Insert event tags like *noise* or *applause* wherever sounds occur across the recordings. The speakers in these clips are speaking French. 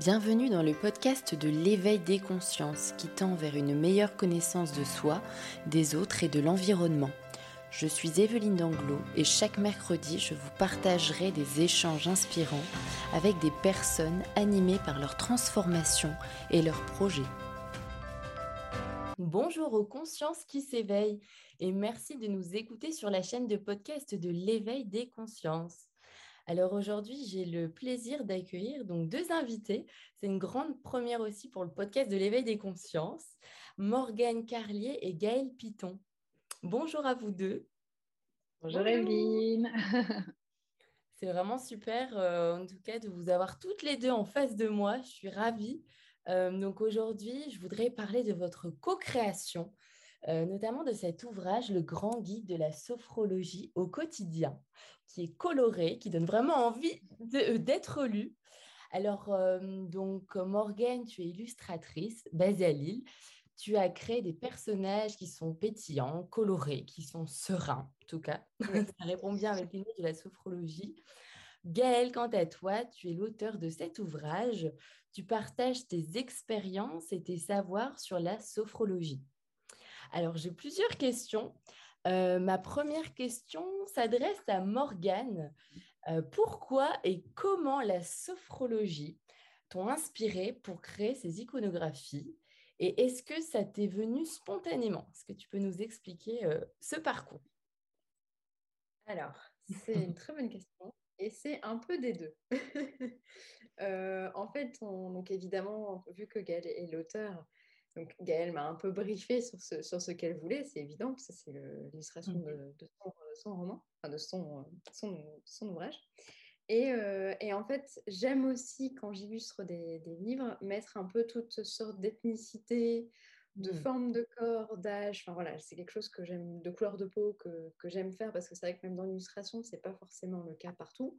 Bienvenue dans le podcast de l'éveil des consciences qui tend vers une meilleure connaissance de soi, des autres et de l'environnement. Je suis Evelyne Danglot et chaque mercredi, je vous partagerai des échanges inspirants avec des personnes animées par leur transformation et leurs projets. Bonjour aux consciences qui s'éveillent et merci de nous écouter sur la chaîne de podcast de l'éveil des consciences. Alors aujourd'hui, j'ai le plaisir d'accueillir donc deux invités. C'est une grande première aussi pour le podcast de l'éveil des consciences, Morgane Carlier et Gaëlle Piton. Bonjour à vous deux. Bonjour, Evelyne. *laughs* C'est vraiment super euh, en tout cas de vous avoir toutes les deux en face de moi. Je suis ravie. Euh, donc aujourd'hui, je voudrais parler de votre co-création euh, notamment de cet ouvrage, Le Grand Guide de la sophrologie au quotidien, qui est coloré, qui donne vraiment envie euh, d'être lu. Alors, euh, donc, Morgane, tu es illustratrice basée à Lille. Tu as créé des personnages qui sont pétillants, colorés, qui sont sereins, en tout cas. *laughs* Ça répond bien avec l'idée de la sophrologie. Gaëlle, quant à toi, tu es l'auteur de cet ouvrage. Tu partages tes expériences et tes savoirs sur la sophrologie. Alors, j'ai plusieurs questions. Euh, ma première question s'adresse à Morgane. Euh, pourquoi et comment la sophrologie t'ont inspiré pour créer ces iconographies? Et est-ce que ça t'est venu spontanément? Est-ce que tu peux nous expliquer euh, ce parcours? Alors, c'est une très bonne question. Et c'est un peu des deux. *laughs* en fait, donc évidemment, vu que Gaël est l'auteur, donc Gaëlle m'a un peu briefé sur ce, sur ce qu'elle voulait, c'est évident, parce que c'est l'illustration de, son, roman, enfin de son, son, ouvrage. Et, euh, et, en fait, j'aime aussi, quand j'illustre des, des, livres, mettre un peu toutes sortes d'ethnicité, de mm. formes de corps, d'âge. Enfin voilà, c'est quelque chose que j'aime, de couleur de peau que, que j'aime faire, parce que c'est vrai que même dans l'illustration, ce n'est pas forcément le cas partout.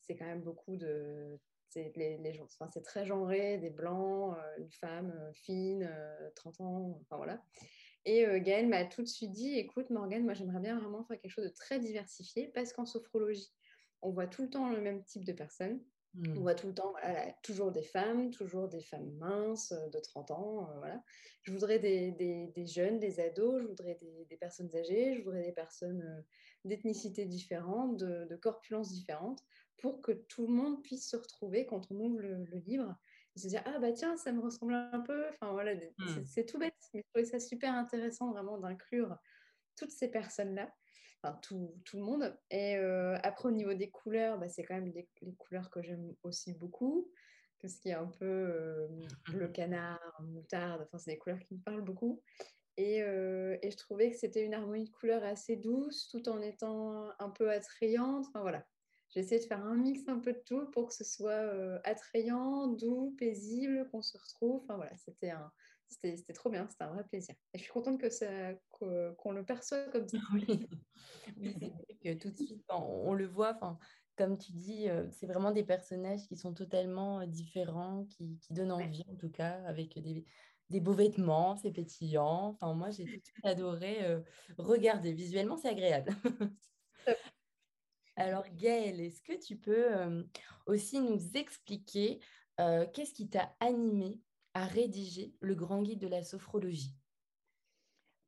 C'est quand même beaucoup de c'est les, gens, enfin, c'est très genré, des blancs, euh, une femme euh, fine, 30 euh, ans, enfin voilà. Et Gaëlle m'a tout de suite dit, écoute Morgane, moi j'aimerais bien vraiment faire quelque chose de très diversifié parce qu'en sophrologie, on voit tout le temps le même type de personnes. Hmm. On voit tout le temps, toujours des femmes, toujours des femmes minces de 30 ans. voilà. Je voudrais des, des, jeunes, des ados, je voudrais des, personnes âgées, je voudrais des personnes d'ethnicité différentes, de, de corpulence différentes pour que tout le monde puisse se retrouver quand on ouvre le, livre et se dire ah bah tiens ça me ressemble un peu. Enfin voilà hmm. c'est tout bête mais je trouvais ça super intéressant vraiment d'inclure toutes ces personnes là enfin tout, tout le monde. Et euh, après au niveau des couleurs bah, c'est quand même des, les couleurs que j'aime aussi beaucoup tout ce qui est un peu euh, le *laughs* canard moutarde enfin c'est des couleurs qui me parlent beaucoup. Et, euh, et je trouvais que c'était une harmonie de couleurs assez douce tout en étant un peu attrayante enfin voilà j'ai essayé de faire un mix un peu de tout pour que ce soit euh, attrayant, doux, paisible, qu'on se retrouve. Enfin voilà, c'était un, c'était, trop bien, c'était un vrai plaisir. Et je suis contente que ça, qu'on le perçoive comme ça. Oui, *laughs* oui c'est vrai que tout de suite, on, le voit. Enfin, comme tu dis, euh, c'est vraiment des personnages qui sont totalement euh, différents, qui, qui donnent envie en tout cas, avec des, des beaux vêtements, c'est pétillant. Enfin, moi, j'ai tout de suite adoré regarder. Visuellement, c'est agréable. Alors Gaëlle, est-ce que tu peux aussi nous expliquer qu'est-ce qui t'a animé à rédiger le grand guide de la sophrologie?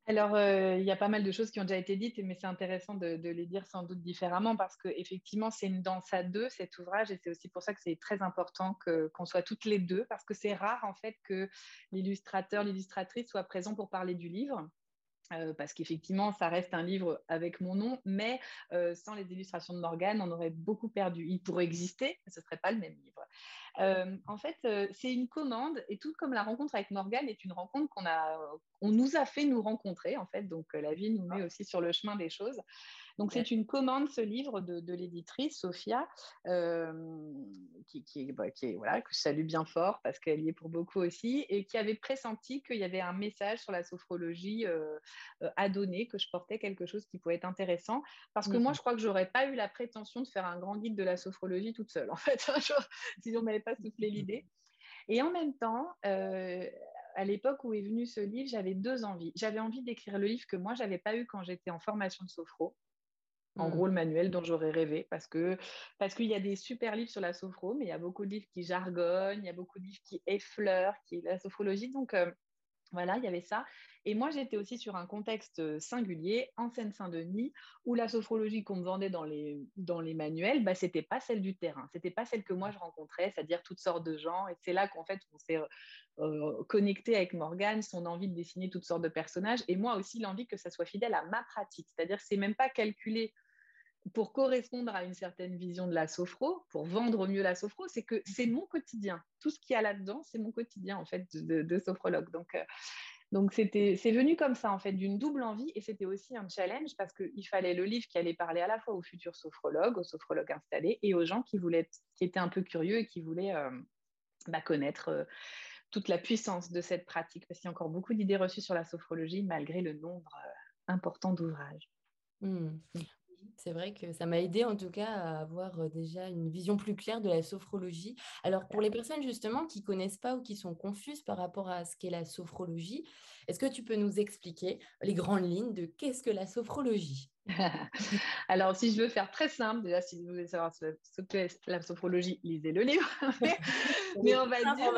Alors, il y a pas mal de choses qui ont déjà été dites, mais c'est intéressant de, les dire sans doute différemment parce qu'effectivement, c'est une danse à deux, cet ouvrage, et c'est aussi pour ça que c'est très important qu'on soit toutes les deux, parce que c'est rare en fait que l'illustrateur, l'illustratrice soit présent pour parler du livre. Euh, parce qu'effectivement, ça reste un livre avec mon nom, mais euh, sans les illustrations de Morgane, on aurait beaucoup perdu. Il pourrait exister, mais ce ne serait pas le même livre. Euh, en fait, c'est une commande, et tout comme la rencontre avec Morgane est une rencontre qu'on a, on nous a fait nous rencontrer, en fait. Donc, la vie nous met aussi sur le chemin des choses. Donc, c'est une commande, ce livre de, l'éditrice, Sophia, euh, qui, qui, bah, qui, voilà, que je salue bien fort parce qu'elle y est pour beaucoup aussi, et qui avait pressenti qu'il y avait un message sur la sophrologie euh, euh, à donner, que je portais quelque chose qui pouvait être intéressant. Parce que moi, je crois que j'aurais pas eu la prétention de faire un grand guide de la sophrologie toute seule, en *laughs* fait, si on m'avait pas soufflé l'idée. Et en même temps, à l'époque où est venu ce livre, j'avais deux envies. J'avais envie d'écrire le livre que moi, j'avais pas eu quand j'étais en formation de sophro. En gros, le manuel dont j'aurais rêvé parce que parce qu'il y a des super livres sur la sophro, mais il y a beaucoup de livres qui jargonnent, il y a beaucoup de livres qui effleurent, qui la sophrologie. Donc euh, voilà, il y avait ça. Et moi, j'étais aussi sur un contexte singulier, en Seine-Saint-Denis, où la sophrologie qu'on me vendait dans les, dans les manuels, bah, ce n'était pas celle du terrain. Ce n'était pas celle que moi, je rencontrais, c'est-à-dire toutes sortes de gens. Et c'est là qu'en fait, on s'est euh, connecté avec Morgane, son envie de dessiner toutes sortes de personnages, et moi aussi l'envie que ça soit fidèle à ma pratique. C'est-à-dire que ce n'est même pas calculé pour correspondre à une certaine vision de la sophro, pour vendre mieux la sophro, c'est que c'est mon quotidien. Tout ce qu'il y a là-dedans, c'est mon quotidien en fait de, sophrologue. Donc, euh, donc c'était, c'est venu comme ça en fait, d'une double envie et c'était aussi un challenge parce qu'il fallait le livre qui allait parler à la fois aux futurs sophrologues, aux sophrologues installés et aux gens qui voulaient, qui étaient un peu curieux et qui voulaient euh, bah, connaître euh, toute la puissance de cette pratique parce qu'il y a encore beaucoup d'idées reçues sur la sophrologie malgré le nombre important d'ouvrages. Mmh. C'est vrai que ça m'a aidé en tout cas à avoir déjà une vision plus claire de la sophrologie. Alors pour les personnes justement qui connaissent pas ou qui sont confuses par rapport à ce qu'est la sophrologie, est-ce que tu peux nous expliquer les grandes lignes de qu'est-ce que la sophrologie? *laughs* Alors, si je veux faire très simple, déjà, si vous voulez savoir ce qu'est la sophrologie, lisez le livre. *laughs* *laughs* mais, on va dire,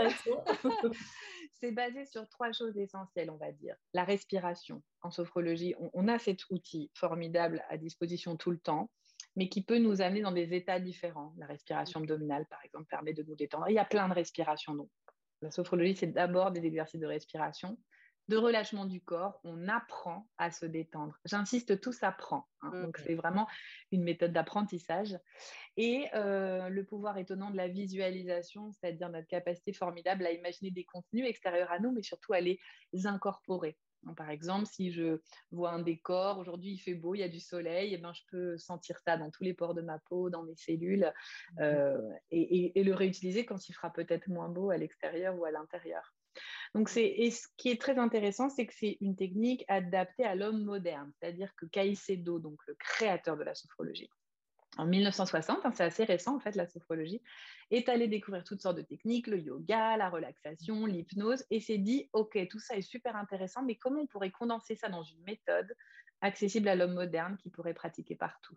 c'est basé sur trois choses essentielles, on va dire. La respiration. En sophrologie, on, a cet outil formidable à disposition tout le temps, mais qui peut nous amener dans des états différents. La respiration abdominale, par exemple, permet de nous détendre. Il y a plein de respirations. Donc, la sophrologie, c'est d'abord des exercices de respiration de relâchement du corps, on apprend à se détendre. J'insiste, tout s'apprend. Hein. Donc, c'est vraiment une méthode d'apprentissage. Et euh, le pouvoir étonnant de la visualisation, c'est-à-dire notre capacité formidable à imaginer des contenus extérieurs à nous, mais surtout à les incorporer. par exemple, si je vois un décor, aujourd'hui il fait beau, il y a du soleil, et eh ben, je peux sentir ça dans tous les pores de ma peau, dans mes cellules, mmh euh, et, le réutiliser quand il fera peut-être moins beau à l'extérieur ou à l'intérieur. Donc, et ce qui est très intéressant, c'est que c'est une technique adaptée à l'homme moderne, c'est-à-dire que Caicedo, donc le créateur de la sophrologie, en 1960, hein, c'est assez récent en fait la sophrologie, est allé découvrir toutes sortes de techniques, le yoga, la relaxation, l'hypnose, et s'est dit, OK, tout ça est super intéressant, mais comment on pourrait condenser ça dans une méthode accessible à l'homme moderne qui pourrait pratiquer partout?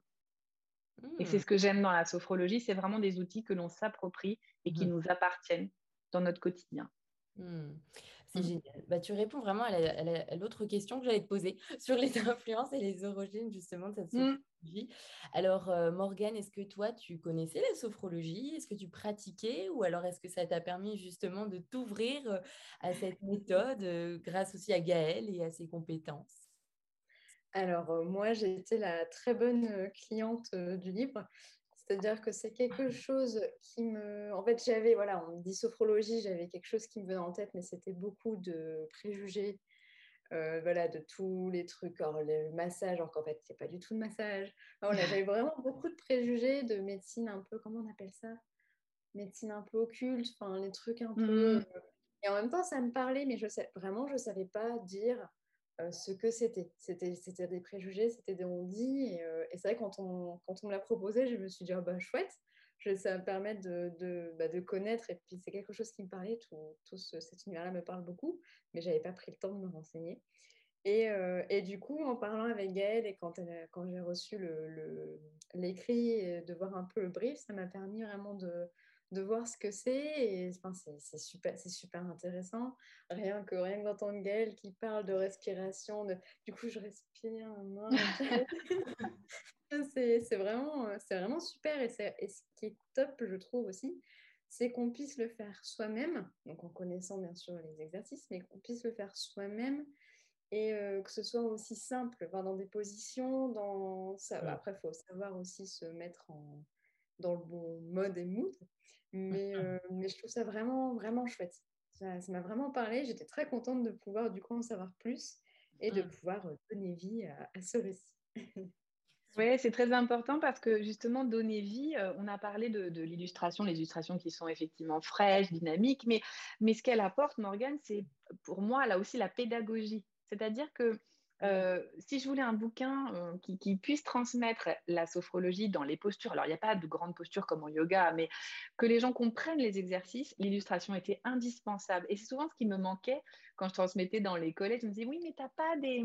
Et c'est hmm. ce que j'aime dans la sophrologie, c'est vraiment des outils que l'on s'approprie et qui hmm. nous appartiennent dans notre quotidien. Mmh. C'est mmh. génial. Bah, tu réponds vraiment à l'autre question que j'allais te poser *laughs* sur les influences et les origines justement de cette mmh. sophrologie. Alors, euh, Morgane, est-ce que toi, tu connaissais la sophrologie? Est-ce que tu pratiquais? Ou alors, est-ce que ça t'a permis justement de t'ouvrir euh, à cette méthode euh, grâce aussi à Gaëlle et à ses compétences? Alors, moi, j'ai été la très bonne cliente du livre. C'est-à-dire que c'est quelque chose qui me... En fait, j'avais, voilà, on me dit sophrologie, j'avais quelque chose qui me venait en tête, mais c'était beaucoup de préjugés, euh, voilà, de tous les trucs, alors, le massage, alors qu'en fait, c'est pas du tout de massage. voilà, j'avais *laughs* vraiment beaucoup de préjugés de médecine un peu, comment on appelle ça? Médecine un peu occulte, enfin, les trucs un peu... Mmh. Euh, et en même temps, ça me parlait, mais je sais, vraiment, je savais pas dire ce que c'était. C'était des préjugés, c'était des on-dit. Euh, et, c'est vrai, quand on, quand on me l'a proposé, je me suis dit, oh, bah, chouette, ça me permet de, bah, de, connaître. Et puis, c'est quelque chose qui me parlait. Tout, tout cet univers-là me parle beaucoup, mais je n'avais pas pris le temps de me renseigner. Et, euh, et, du coup, en parlant avec Gaëlle et quand, quand j'ai reçu l'écrit, le, de voir un peu le brief, ça m'a permis vraiment de, de voir ce que c'est. Et enfin, c'est super, super intéressant. Rien que, rien que d'entendre Gaëlle qui parle de respiration, de... du coup, je respire. *laughs* c'est vraiment, vraiment super. Et, et, ce qui est top, je trouve aussi, c'est qu'on puisse le faire soi-même, donc en connaissant bien sûr les exercices, mais qu'on puisse le faire soi-même et euh, que ce soit aussi simple, dans des positions, dans ça. Après, il faut savoir aussi se mettre en, dans le bon mode et mood. Mais, *laughs* euh, mais je trouve ça vraiment, vraiment chouette. Ça m'a vraiment parlé. J'étais très contente de pouvoir du coup en savoir plus et de pouvoir euh, donner vie à, ce récit. *laughs* Oui, c'est très important parce que justement, donner vie, euh, on a parlé de, de l'illustration, les illustrations qui sont effectivement fraîches, dynamiques, mais, mais ce qu'elle apporte, Morgane, c'est pour moi là aussi la pédagogie. C'est-à-dire que euh, si je voulais un bouquin euh, qui, puisse transmettre la sophrologie dans les postures, alors il n'y a pas de grandes postures comme en yoga, mais que les gens comprennent les exercices, l'illustration était indispensable. Et c'est souvent ce qui me manquait quand je transmettais dans les collèges. Je me disais, oui, mais tu pas des,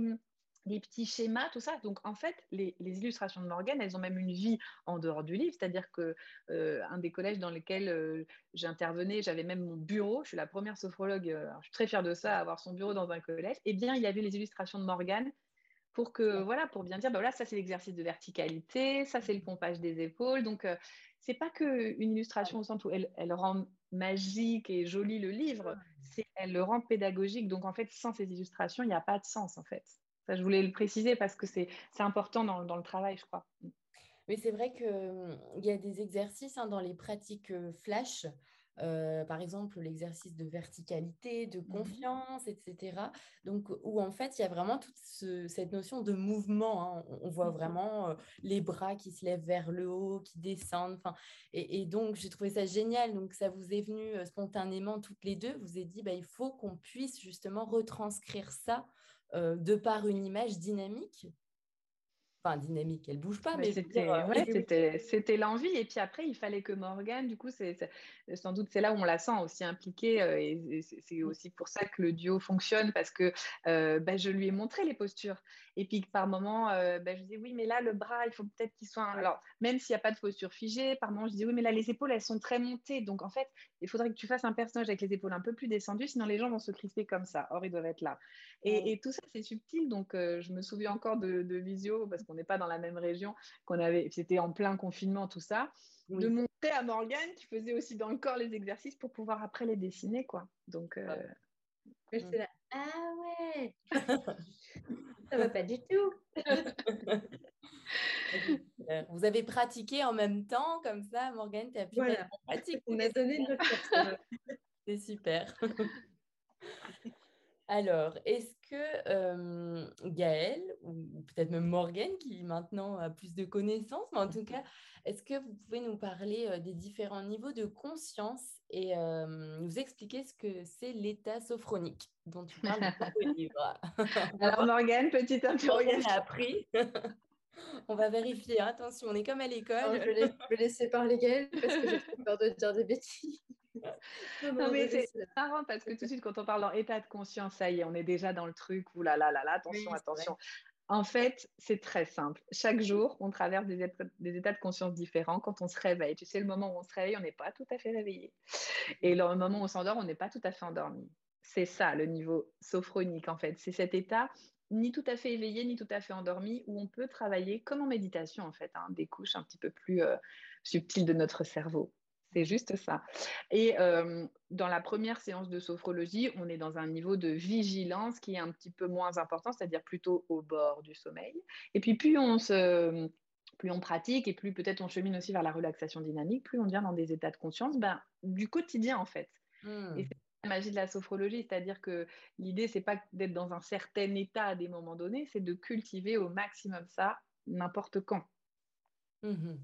des petits schémas, tout ça. Donc, en fait, les, illustrations de Morgane, elles ont même une vie en dehors du livre. C'est-à-dire que euh, un des collèges dans lesquels euh, j'intervenais, j'avais même mon bureau. Je suis la première sophrologue, euh, je suis très fière de ça, avoir son bureau dans un collège. Eh bien, il y avait les illustrations de Morgane pour que, voilà, pour bien dire, ben voilà, ça c'est l'exercice de verticalité, ça c'est le pompage des épaules. Donc, c'est pas qu'une illustration au sens où elle, elle, rend magique et joli le livre, c'est elle le rend pédagogique. Donc, en fait, sans ces illustrations, il n'y a pas de sens, en fait je voulais le préciser parce que c'est important dans, dans, le travail, je crois. Mais c'est vrai qu'il hum, y a des exercices hein, dans les pratiques euh, flash, euh, par exemple l'exercice de verticalité, de mmh confiance, etc. Donc, où en fait, il y a vraiment toute cette notion de mouvement. Hein. On, voit mmh vraiment euh, les bras qui se lèvent vers le haut, qui descendent. Et, et donc, j'ai trouvé ça génial. Donc, ça vous est venu spontanément toutes les deux. Vous avez dit, bah, il faut qu'on puisse justement retranscrire ça euh, de par une image dynamique enfin dynamique, elle bouge pas, mais, euh, c'était l'envie. Et puis après, il fallait que Morgane, du coup, c'est sans doute c'est là où on la sent aussi impliquée. Euh, et c'est mmh. aussi pour ça que le duo fonctionne parce que euh, bah, je lui ai montré les postures. Et puis par moment, bah, je dis oui, mais là le bras, il faut peut-être qu'il soit. Alors même s'il n'y a pas de posture figée, par moment je dis oui, mais là les épaules elles sont très montées. Donc en fait, il faudrait que tu fasses un personnage avec les épaules un peu plus descendues, sinon les gens vont se crisper comme ça. Or ils doivent être là. Et, tout ça c'est subtil. Donc je me souviens encore de, de visio parce qu'on n'est pas dans la même région, qu'on avait, c'était en plein confinement, tout ça, de montrer à Morgane qui faisait aussi dans le corps les exercices pour pouvoir après les dessiner, quoi. Donc, euh... là, ah ouais, *laughs* ça va pas du tout. *laughs* Vous avez pratiqué en même temps, comme ça, Morgane, tu as pu voilà. pratiquer. On a donné notre *laughs* C'est super. *laughs* Alors, est-ce que euh, Gaëlle, ou peut-être même Morgane, qui maintenant a plus de connaissances, mais en tout cas, est-ce que vous pouvez nous parler euh, des différents niveaux de conscience et euh, nous expliquer ce que c'est l'état sophronique dont tu parles dans le *laughs* livre? Alors, Morgane, petite *laughs* interrogation. a appris. *laughs* On va vérifier, hein. attention, on est comme à l'école. Je, vais laisser parler Gaëlle parce que j'ai peur de dire des bêtises. Non, mais c'est marrant parce que tout de suite, quand on parle en état de conscience, ça y est, on est déjà dans le truc. Ouh là là là là, attention, attention. En fait, c'est très simple. Chaque jour, on traverse des, des, états de conscience différents quand on se réveille. Tu sais, le moment où on se réveille, on n'est pas tout à fait réveillé. Et le moment où on s'endort, on n'est pas tout à fait endormi. C'est ça le niveau sophronique, en fait. C'est cet état ni tout à fait éveillé, ni tout à fait endormi, où on peut travailler comme en méditation, en fait, hein, des couches un petit peu plus euh, subtiles de notre cerveau. C'est juste ça. Et euh, dans la première séance de sophrologie, on est dans un niveau de vigilance qui est un petit peu moins important, c'est-à-dire plutôt au bord du sommeil. Et puis plus on se plus on pratique et plus peut-être on chemine aussi vers la relaxation dynamique, plus on vient dans des états de conscience ben, du quotidien en fait. Et mmh. c'est la magie de la sophrologie, c'est-à-dire que l'idée c'est pas d'être dans un certain état à des moments donnés, c'est de cultiver au maximum ça n'importe quand. Mmh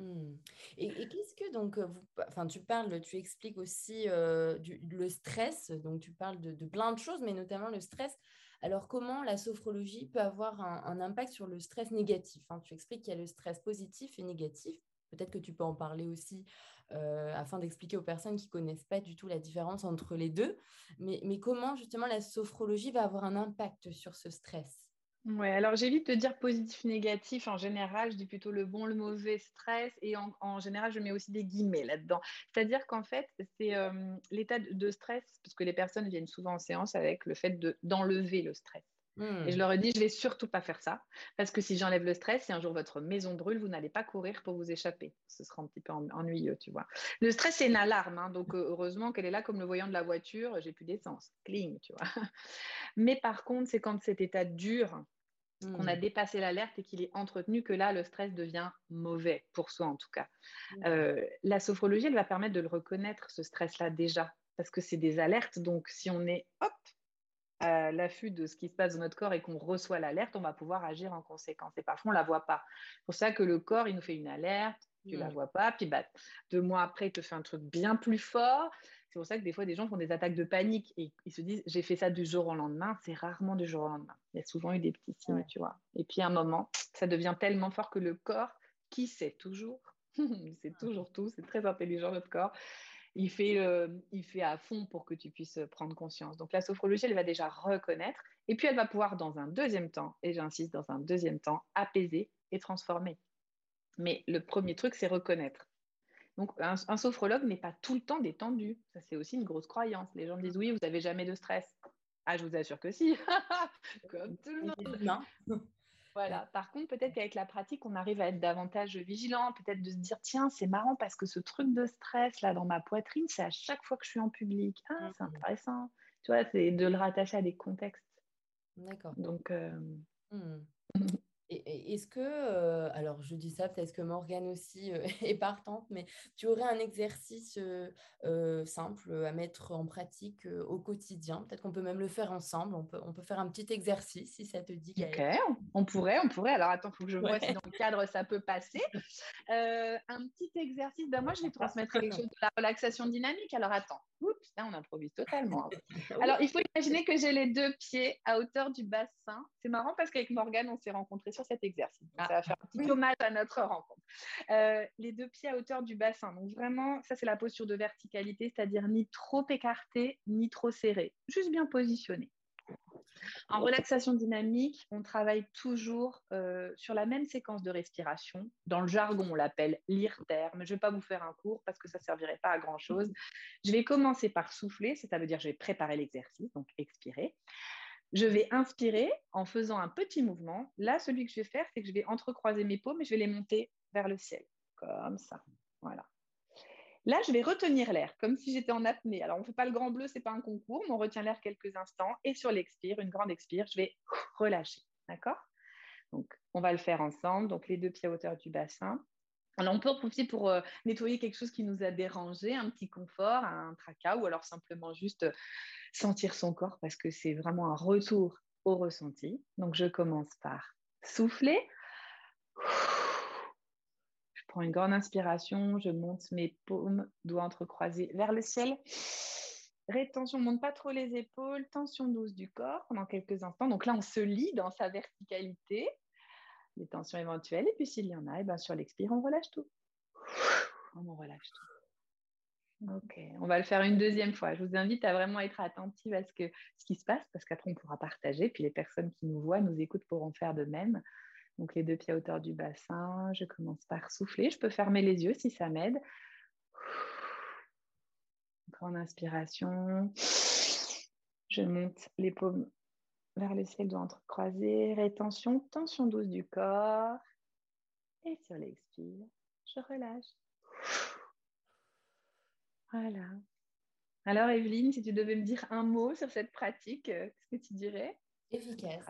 Mmh. Et, qu'est-ce que donc, vous, enfin, tu parles, tu expliques aussi le stress, donc tu parles de, plein de choses, mais notamment le stress. Alors, comment la sophrologie peut avoir un, impact sur le stress négatif hein? Tu expliques qu'il y a le stress positif et négatif. Peut-être que tu peux en parler aussi afin d'expliquer aux personnes qui connaissent pas du tout la différence entre les deux. Mais comment justement la sophrologie va avoir un impact sur ce stress? Ouais, alors j'évite de dire positif, négatif. En général, je dis plutôt le bon, le mauvais, stress. Et en, général, je mets aussi des guillemets là-dedans. C'est-à-dire qu'en fait, c'est l'état de stress, parce que les personnes viennent souvent en séance avec le fait d'enlever le stress. Et je hmm. leur ai dit, je vais surtout pas faire ça, parce que si j'enlève le stress, si un jour votre maison brûle, vous n'allez pas courir pour vous échapper. Ce sera un petit peu ennuyeux, tu vois. Le stress, c'est une alarme, hein, donc euh, heureusement qu'elle est là comme le voyant de la voiture, j'ai plus d'essence, cling, tu vois. *laughs* Mais par contre, c'est quand cet état dure, qu'on a hmm. dépassé l'alerte et qu'il est entretenu, que là, le stress devient mauvais, pour soi en tout cas. Hmm. Euh, la sophrologie, elle va permettre de le reconnaître, ce stress-là déjà, parce que c'est des alertes, donc si on est, hop, à l'affût de ce qui se passe dans notre corps et qu'on reçoit l'alerte, on va pouvoir agir en conséquence. Et parfois, on ne la voit pas. C'est pour ça que le corps, il nous fait une alerte, tu ne la mm. vois pas, puis bah, deux mois après, il te fait un truc bien plus fort. C'est pour ça que des fois, des gens font des attaques de panique et ils se disent, j'ai fait ça du jour au lendemain. C'est rarement du jour au lendemain. Il y a souvent eu des petits signes, tu vois. Et puis, à un moment, ça devient tellement fort que le corps, qui sait toujours, *laughs* c'est toujours tout, c'est très intelligent, notre corps, il fait, il fait à fond pour que tu puisses prendre conscience. Donc la sophrologie, elle va déjà reconnaître et puis elle va pouvoir dans un deuxième temps, et j'insiste dans un deuxième temps, apaiser et transformer. Mais le premier truc, c'est reconnaître. Donc un, sophrologue n'est pas tout le temps détendu. Ça, c'est aussi une grosse croyance. Les gens disent oui, vous n'avez jamais de stress. Ah, je vous assure que si, *laughs* comme tout le monde. Voilà. Par contre, peut-être qu'avec la pratique, on arrive à être davantage vigilant, peut-être de se dire tiens, c'est marrant parce que ce truc de stress là dans ma poitrine, c'est à chaque fois que je suis en public. Ah, c'est mmh. intéressant. Tu vois, c'est de le rattacher à des contextes. D'accord. Donc, euh, mmh. *laughs* Est-ce que, euh, alors je dis ça, peut-être que Morgane aussi euh, *laughs* est partante, mais tu aurais un exercice euh, simple à mettre en pratique au quotidien? Peut-être qu'on peut même le faire ensemble. On peut, on peut faire un petit exercice si ça te dit. Ok, on pourrait, on pourrait. Alors attends, il faut que je vois si dans le cadre ça peut passer. un petit exercice, ben, moi je vais *laughs* transmettre quelque chose de la relaxation dynamique. Alors attends, oups, là on improvise totalement. *laughs* Alors il faut imaginer que j'ai les deux pieds à hauteur du bassin. C'est marrant parce qu'avec Morgane, on s'est rencontrés sur cet exercice. ça va ah, faire un petit hommage à notre rencontre. Euh, les deux pieds à hauteur du bassin. Donc vraiment, ça c'est la posture de verticalité, c'est-à-dire ni trop écarté, ni trop serré, juste bien positionné. En relaxation dynamique, on travaille toujours euh, sur la même séquence de respiration. Dans le jargon, on l'appelle l'IRTER, mais je ne vais pas vous faire un cours parce que ça ne servirait pas à grand-chose. Je vais commencer par souffler, ça veut dire que je vais préparer l'exercice, donc expirer. Je vais inspirer en faisant un petit mouvement. Là, celui que je vais faire, c'est que je vais entrecroiser mes paumes et je vais les monter vers le ciel, comme ça. Voilà. Là, je vais retenir l'air, comme si j'étais en apnée. Alors, on ne fait pas le grand bleu, ce n'est pas un concours, mais on retient l'air quelques instants. Et sur l'expire, une grande expire, je vais relâcher. D'accord? Donc, on va le faire ensemble. Donc, les deux pieds à hauteur du bassin. Alors, on peut en profiter pour euh, nettoyer quelque chose qui nous a dérangé, un petit confort, un tracas, ou alors simplement juste euh, sentir son corps parce que c'est vraiment un retour au ressenti. Donc, je commence par souffler. Prends une grande inspiration, je monte mes paumes, doigts entrecroisés vers le ciel. Rétention, monte pas trop les épaules, tension douce du corps pendant quelques instants. Donc là, on se lit dans sa verticalité, les tensions éventuelles. Et puis s'il y en a, et eh ben, sur l'expire, on relâche tout. On relâche tout. Ok, on va le faire une deuxième fois. Je vous invite à vraiment être attentive à ce, que, ce qui se passe parce qu'après on pourra partager. Puis les personnes qui nous voient, nous écoutent pourront faire de même. Donc les deux pieds à hauteur du bassin. Je commence par souffler. Je peux fermer les yeux si ça m'aide. Grande inspiration. Je monte les paumes vers le ciel, doigts entrecroisés. Rétention, tension douce du corps. Et sur l'expire, je relâche. Voilà. Alors, Evelyne, si tu devais me dire un mot sur cette pratique, euh, qu'est-ce que tu dirais? Efficace.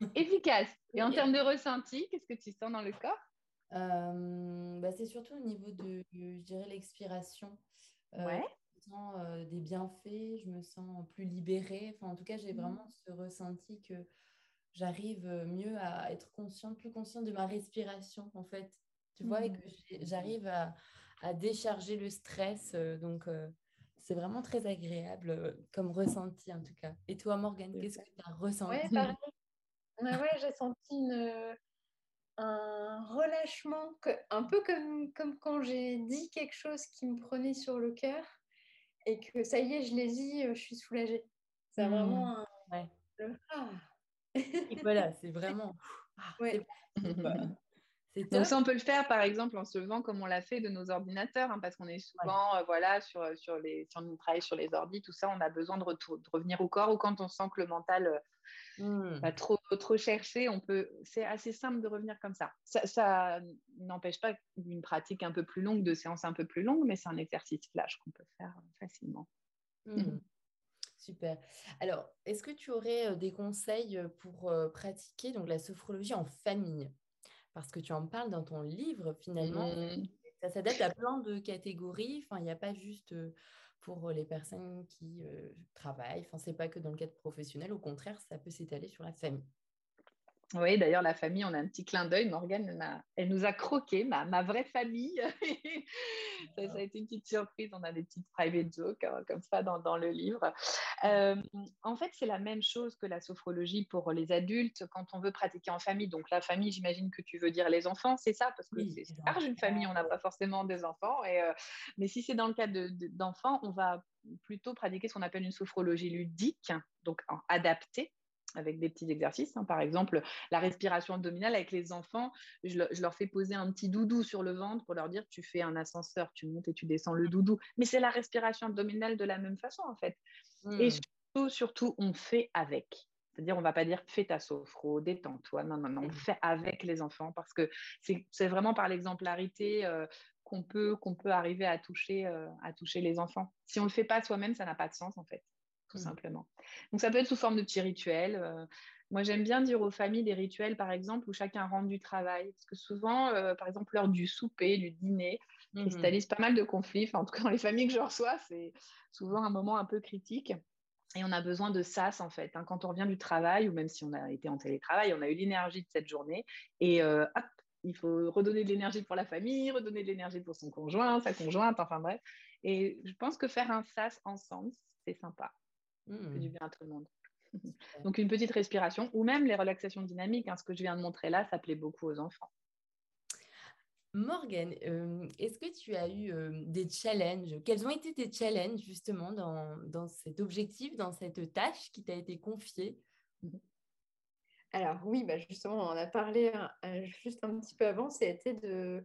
*laughs* Efficace. Et en termes de ressenti, qu'est-ce que tu sens dans le corps? Euh, bah, C'est surtout au niveau de, je dirais, l'expiration. Euh, ouais. Je sens des bienfaits, je me sens plus libérée. Enfin, en tout cas, j'ai mmh. vraiment ce ressenti que j'arrive mieux à être consciente, plus consciente de ma respiration, en fait. Tu vois, et mmh. que j'arrive à, à décharger le stress. Euh, donc, euh, c'est vraiment très agréable euh, comme ressenti en tout cas. Et toi, Morgane, qu'est-ce que tu as ressenti? Pareil. ouais, j'ai senti une, un relâchement, que, un peu comme, comme quand j'ai dit quelque chose qui me prenait sur le cœur et que ça y est, je l'ai dit, je suis soulagée. C'est mmh. vraiment un, ouais. Ah. voilà, c'est *laughs* vraiment. Ah, ouais. Donc ça, on peut le faire, par exemple, en se levant comme on l'a fait de nos ordinateurs, hein, parce qu'on est souvent, euh, voilà, sur, sur les, si on travaille sur les ordi, tout ça, on a besoin de, de, revenir au corps, ou quand on sent que le mental euh, mmh. va trop, trop chercher, on peut, c'est assez simple de revenir comme ça. Ça, n'empêche pas une pratique un peu plus longue, de séances un peu plus longues, mais c'est un exercice flash qu'on peut faire facilement. Mmh. Super. Alors, est-ce que tu aurais euh, des conseils pour pratiquer donc, la sophrologie en famille? Parce que tu en parles dans ton livre finalement. Mmh. Ça s'adapte à plein de catégories. Enfin, il n'y a pas juste pour les personnes qui travaillent. Enfin, c'est pas que dans le cadre professionnel. Au contraire, ça peut s'étaler sur la famille. Oui, d'ailleurs, la famille, on a un petit clin d'œil. Morgane, elle, nous a croqué, ma, vraie famille. *laughs* ça, a été une petite surprise. On a des petites private jokes hein, comme ça dans, le livre. Euh, en fait, c'est la même chose que la sophrologie pour les adultes quand on veut pratiquer en famille. Donc, la famille, j'imagine que tu veux dire les enfants, c'est ça Parce que c'est large une famille, on n'a pas forcément des enfants. Et, euh, mais si c'est dans le cas d'enfants, on va plutôt pratiquer ce qu'on appelle une sophrologie ludique, donc adaptée avec des petits exercices. Hein. Par exemple, la respiration abdominale avec les enfants, je, leur fais poser un petit doudou sur le ventre pour leur dire tu fais un ascenseur, tu montes et tu descends le doudou. Mais c'est la respiration abdominale de la même façon en fait. Et mmh. surtout, surtout, on fait avec. C'est-à-dire, on ne va pas dire fais ta sophro, détends-toi. Non, non, non, on mmh. fait avec les enfants parce que c'est vraiment par l'exemplarité euh, qu'on peut, qu'on peut arriver à toucher, euh, à toucher les enfants. Si on ne le fait pas soi-même, ça n'a pas de sens en fait tout mmh. simplement. Donc ça peut être sous forme de petits rituels. Euh, moi, j'aime bien dire aux familles des rituels, par exemple, où chacun rentre du travail. Parce que souvent, euh, par exemple, l'heure du souper, du dîner, mmh. cristallise pas mal de conflits. en tout cas, dans les familles que je reçois, c'est souvent un moment un peu critique. Et on a besoin de sas, en fait. Hein. Quand on revient du travail, ou même si on a été en télétravail, on a eu l'énergie de cette journée. Et euh, hop, il faut redonner de l'énergie pour la famille, redonner de l'énergie pour son conjoint, sa conjointe, enfin bref. Et je pense que faire un sas ensemble, c'est sympa fait du mmh. bien à tout le monde. Donc une petite respiration ou même les relaxations dynamiques, hein, ce que je viens de montrer là, ça plaît beaucoup aux enfants. Morgane, euh, est-ce que tu as eu euh, des challenges? Quels ont été tes challenges justement dans, dans cet objectif, dans cette tâche qui t'a été confiée? Alors oui, bah justement, on en a parlé euh, juste un petit peu avant, c'était de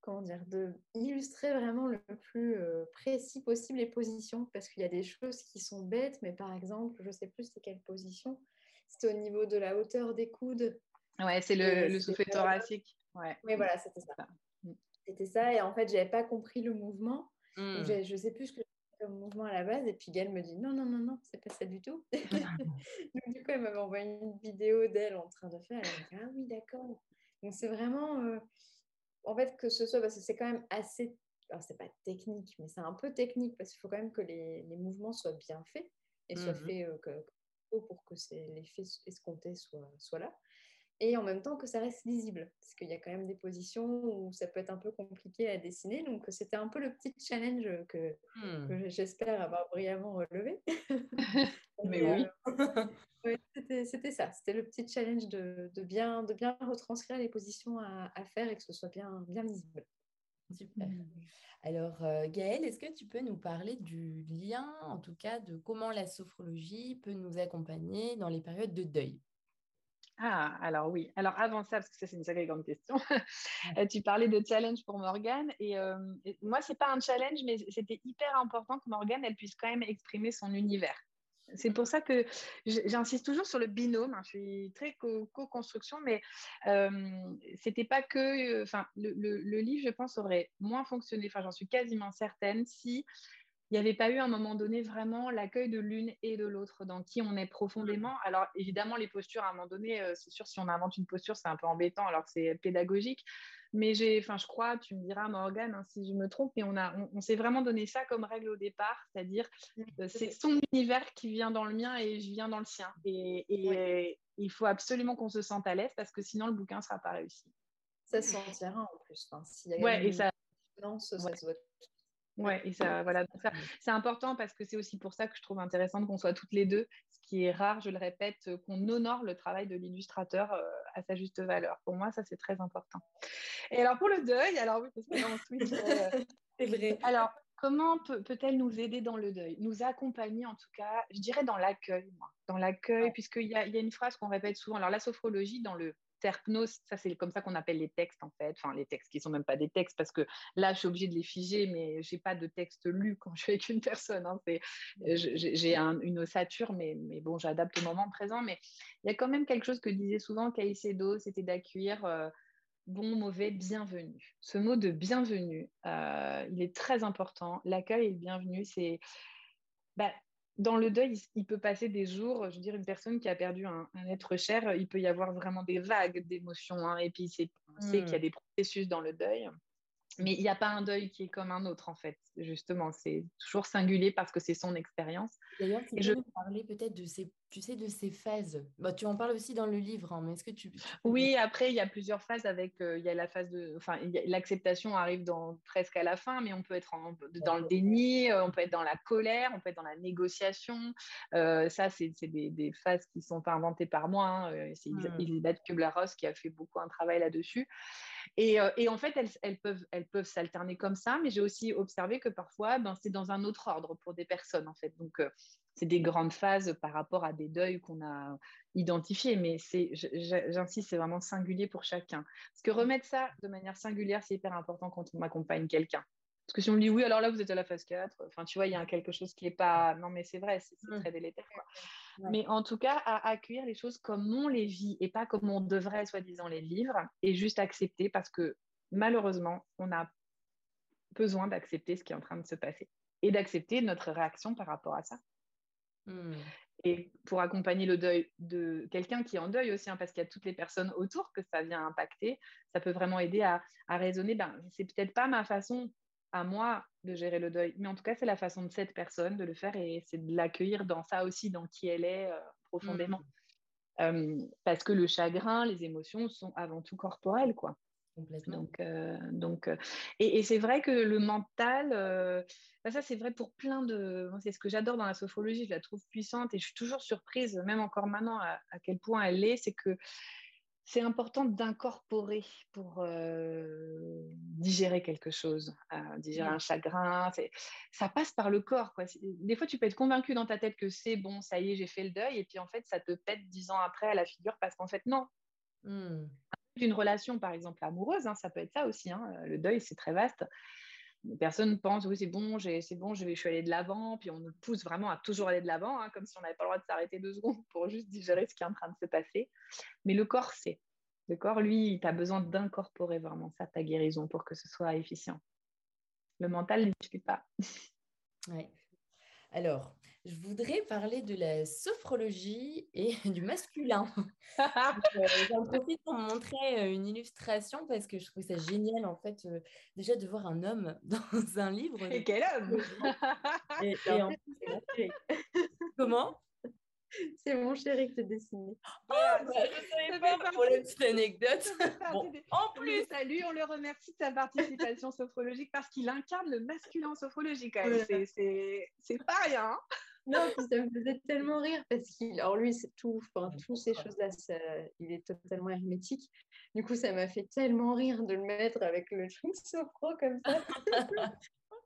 comment dire, de illustrer vraiment le plus euh, précis possible les positions, parce qu'il y a des choses qui sont bêtes, mais par exemple, je ne sais plus c'était quelle position, c'était au niveau de la hauteur des coudes. Ouais, c'est le, le soufflet thoracique. Ouais. Oui, voilà, c'était ça. Mm. C'était ça, et en fait, je n'avais pas compris le mouvement. Mm. Je ne sais plus ce que comme mouvement à la base, et puis Gaëlle me dit non, non, non, non, c'est pas ça du tout. *laughs* Donc, du coup, elle m'avait envoyé une vidéo d'elle en train de faire. Elle m'a dit ah oui, d'accord. Donc, c'est vraiment. Euh, en fait, que ce soit, parce que c'est quand même assez, alors c'est pas technique, mais c'est un peu technique parce qu'il faut quand même que les, mouvements soient bien faits et soient mmh faits euh, pour que l'effet escompté soit, soit là. Et en même temps que ça reste lisible, parce qu'il y a quand même des positions où ça peut être un peu compliqué à dessiner. Donc c'était un peu le petit challenge que, mmh. j'espère avoir brillamment relevé. *laughs* *laughs* mais oui. *laughs* Euh, c'était ça, c'était le petit challenge de, bien, de bien retranscrire les positions à, faire et que ce soit bien, bien lisible. Super. Mmh. Alors, euh, Gaëlle, est-ce que tu peux nous parler du lien, en tout cas, de comment la sophrologie peut nous accompagner dans les périodes de deuil? Ah, alors oui. Alors avant ça, parce que ça c'est une sacrée grande question, euh, tu parlais de challenge pour Morgane. Et, euh, et moi, ce n'est pas un challenge, mais c'était hyper important que Morgane, elle puisse quand même exprimer son univers. C'est pour ça que j'insiste toujours sur le binôme. Hein. Je suis très co-construction, mais euh, c'était pas que. Enfin, le, le, livre, je pense, aurait moins fonctionné. Enfin, j'en suis quasiment certaine si il n'y avait pas eu à un moment donné vraiment l'accueil de l'une et de l'autre, dans qui on est profondément. Alors évidemment, les postures, à un moment donné, euh, c'est sûr, si on invente une posture, c'est un peu embêtant, alors que c'est pédagogique. Mais j'ai, enfin, je crois, tu me diras, Morgane, hein, si je me trompe, mais on, a, on, s'est vraiment donné ça comme règle au départ, c'est-à-dire euh, c'est son univers qui vient dans le mien et je viens dans le sien. Et, il faut absolument qu'on se sente à l'aise parce que sinon le bouquin ne sera pas réussi. Ça se sentira en plus. Ouais, et ça. ça se voit Ouais, et ça, voilà, c'est important parce que c'est aussi pour ça que je trouve intéressant qu'on soit toutes les deux, ce qui est rare, je le répète, euh, qu'on honore le travail de l'illustrateur euh, à sa juste valeur. Pour moi, ça c'est très important. Et alors pour le deuil, alors oui, parce que là on switch. Euh, *laughs* c'est vrai. Alors comment peut-elle nous aider dans le deuil Nous accompagner en tout cas, je dirais dans l'accueil, moi. Dans l'accueil, puisqu'il y, y, a une phrase qu'on répète souvent. Alors la sophrologie, dans le Terpnos, ça c'est comme ça qu'on appelle les textes en fait, enfin les textes qui sont même pas des textes parce que là je suis obligée de les figer, mais j'ai pas de texte lu quand je suis avec une personne. Hein, j'ai une ossature, mais, bon, j'adapte au moment présent. Mais il y a quand même quelque chose que disait souvent Caicedo, c'était d'accueillir euh, bon, mauvais, bienvenue. Ce mot de bienvenue, euh, il est très important. L'accueil et le bienvenu, c'est bah, dans le deuil, il peut passer des jours, je veux dire, une personne qui a perdu un, être cher, il peut y avoir vraiment des vagues d'émotions. Hein, et puis, c'est, on sait qu'il y a hmm. des processus dans le deuil. Mais il n'y a pas un deuil qui est comme un autre, en fait. Justement, c'est toujours singulier parce que c'est son expérience. D'ailleurs, tu peux je... parler peut-être de ces tu sais, de ces phases? Bah, Tu en parles aussi dans le livre, hein, mais est-ce que tu, Oui, après, il y a plusieurs phases avec, euh, il y a la phase de, enfin, l'acceptation arrive dans, presque à la fin, mais on peut être dans le déni, on peut être dans la colère, on peut être dans la négociation. Euh, ça, c'est des, des, phases qui sont pas inventées par moi. Hein, c'est mmh. Elisabeth Kubler-Ross qui a fait beaucoup un travail là-dessus. Et, et, en fait, elles, elles peuvent elles peuvent s'alterner comme ça, mais j'ai aussi observé que parfois, ben, c'est dans un autre ordre pour des personnes, en fait. Donc, c'est des grandes phases par rapport à des deuils qu'on a identifiés, mais j'insiste, c'est vraiment singulier pour chacun. Parce que remettre ça de manière singulière, c'est hyper important quand on accompagne quelqu'un. Parce que si on me dit oui, alors là, vous êtes à la phase 4, enfin, tu vois, il y a quelque chose qui n'est pas. Non, mais c'est vrai, c'est mmh. très délétère. Mais en tout cas, à accueillir les choses comme on les vit et pas comme on devrait, soi-disant, les vivre, et juste accepter parce que malheureusement, on a besoin d'accepter ce qui est en train de se passer et d'accepter notre réaction par rapport à ça. Mmh. Et pour accompagner le deuil de quelqu'un qui est en deuil aussi, hein, parce qu'il y a toutes les personnes autour que ça vient impacter, ça peut vraiment aider à, raisonner, ben, c'est peut-être pas ma façon à moi de gérer le deuil, mais en tout cas, c'est la façon de cette personne de le faire et c'est de l'accueillir dans ça aussi, dans qui elle est euh, profondément. Mmh. parce que le chagrin, les émotions sont avant tout corporelles, quoi. Donc, euh, donc, euh, et, c'est vrai que le mental, euh, bah, ça c'est vrai pour plein de. C'est ce que j'adore dans la sophrologie, je la trouve puissante et je suis toujours surprise, même encore maintenant, à, quel point elle est. C'est que c'est important d'incorporer pour digérer quelque chose, digérer un chagrin. Ça passe par le corps. Quoi. Des fois, tu peux être convaincu dans ta tête que c'est bon, ça y est, j'ai fait le deuil, et puis en fait, ça te pète dix ans après à la figure parce qu'en fait, non. Mmh d'une relation, par exemple, amoureuse, hein, ça peut être ça aussi. Hein, le deuil, c'est très vaste. Personne pense, oui, c'est bon, c'est bon, je, vais, je suis allée de l'avant, puis on nous pousse vraiment à toujours aller de l'avant, hein, comme si on n'avait pas le droit de s'arrêter deux *laughs* secondes pour juste digérer ce qui est en train de se passer. Mais le corps sait. Le corps, lui, tu as besoin d'incorporer vraiment ça, ta guérison, pour que ce soit efficient. Le mental ne suffit pas. Alors, je voudrais parler de la sophrologie et *laughs* du masculin. Euh, *laughs* j'en profite pour montrer euh, une illustration parce que je trouve ça génial en fait euh, déjà de voir un homme *laughs* dans un livre. Et quel homme et, Comment? C'est mon chéri qui t'a dessiné. Oh, bah, je savais pas pour la petite anecdote. en plus, à lui, on le remercie de sa participation sophrologique parce qu'il incarne le masculin sophrologique. C'est pas rien. Non, ça me faisait tellement rire parce qu'il, alors lui, c'est tout, enfin, toutes ces choses-là, il est totalement hermétique. Du coup, ça m'a fait tellement rire de le mettre avec le truc *laughs* sophro comme ça. *laughs*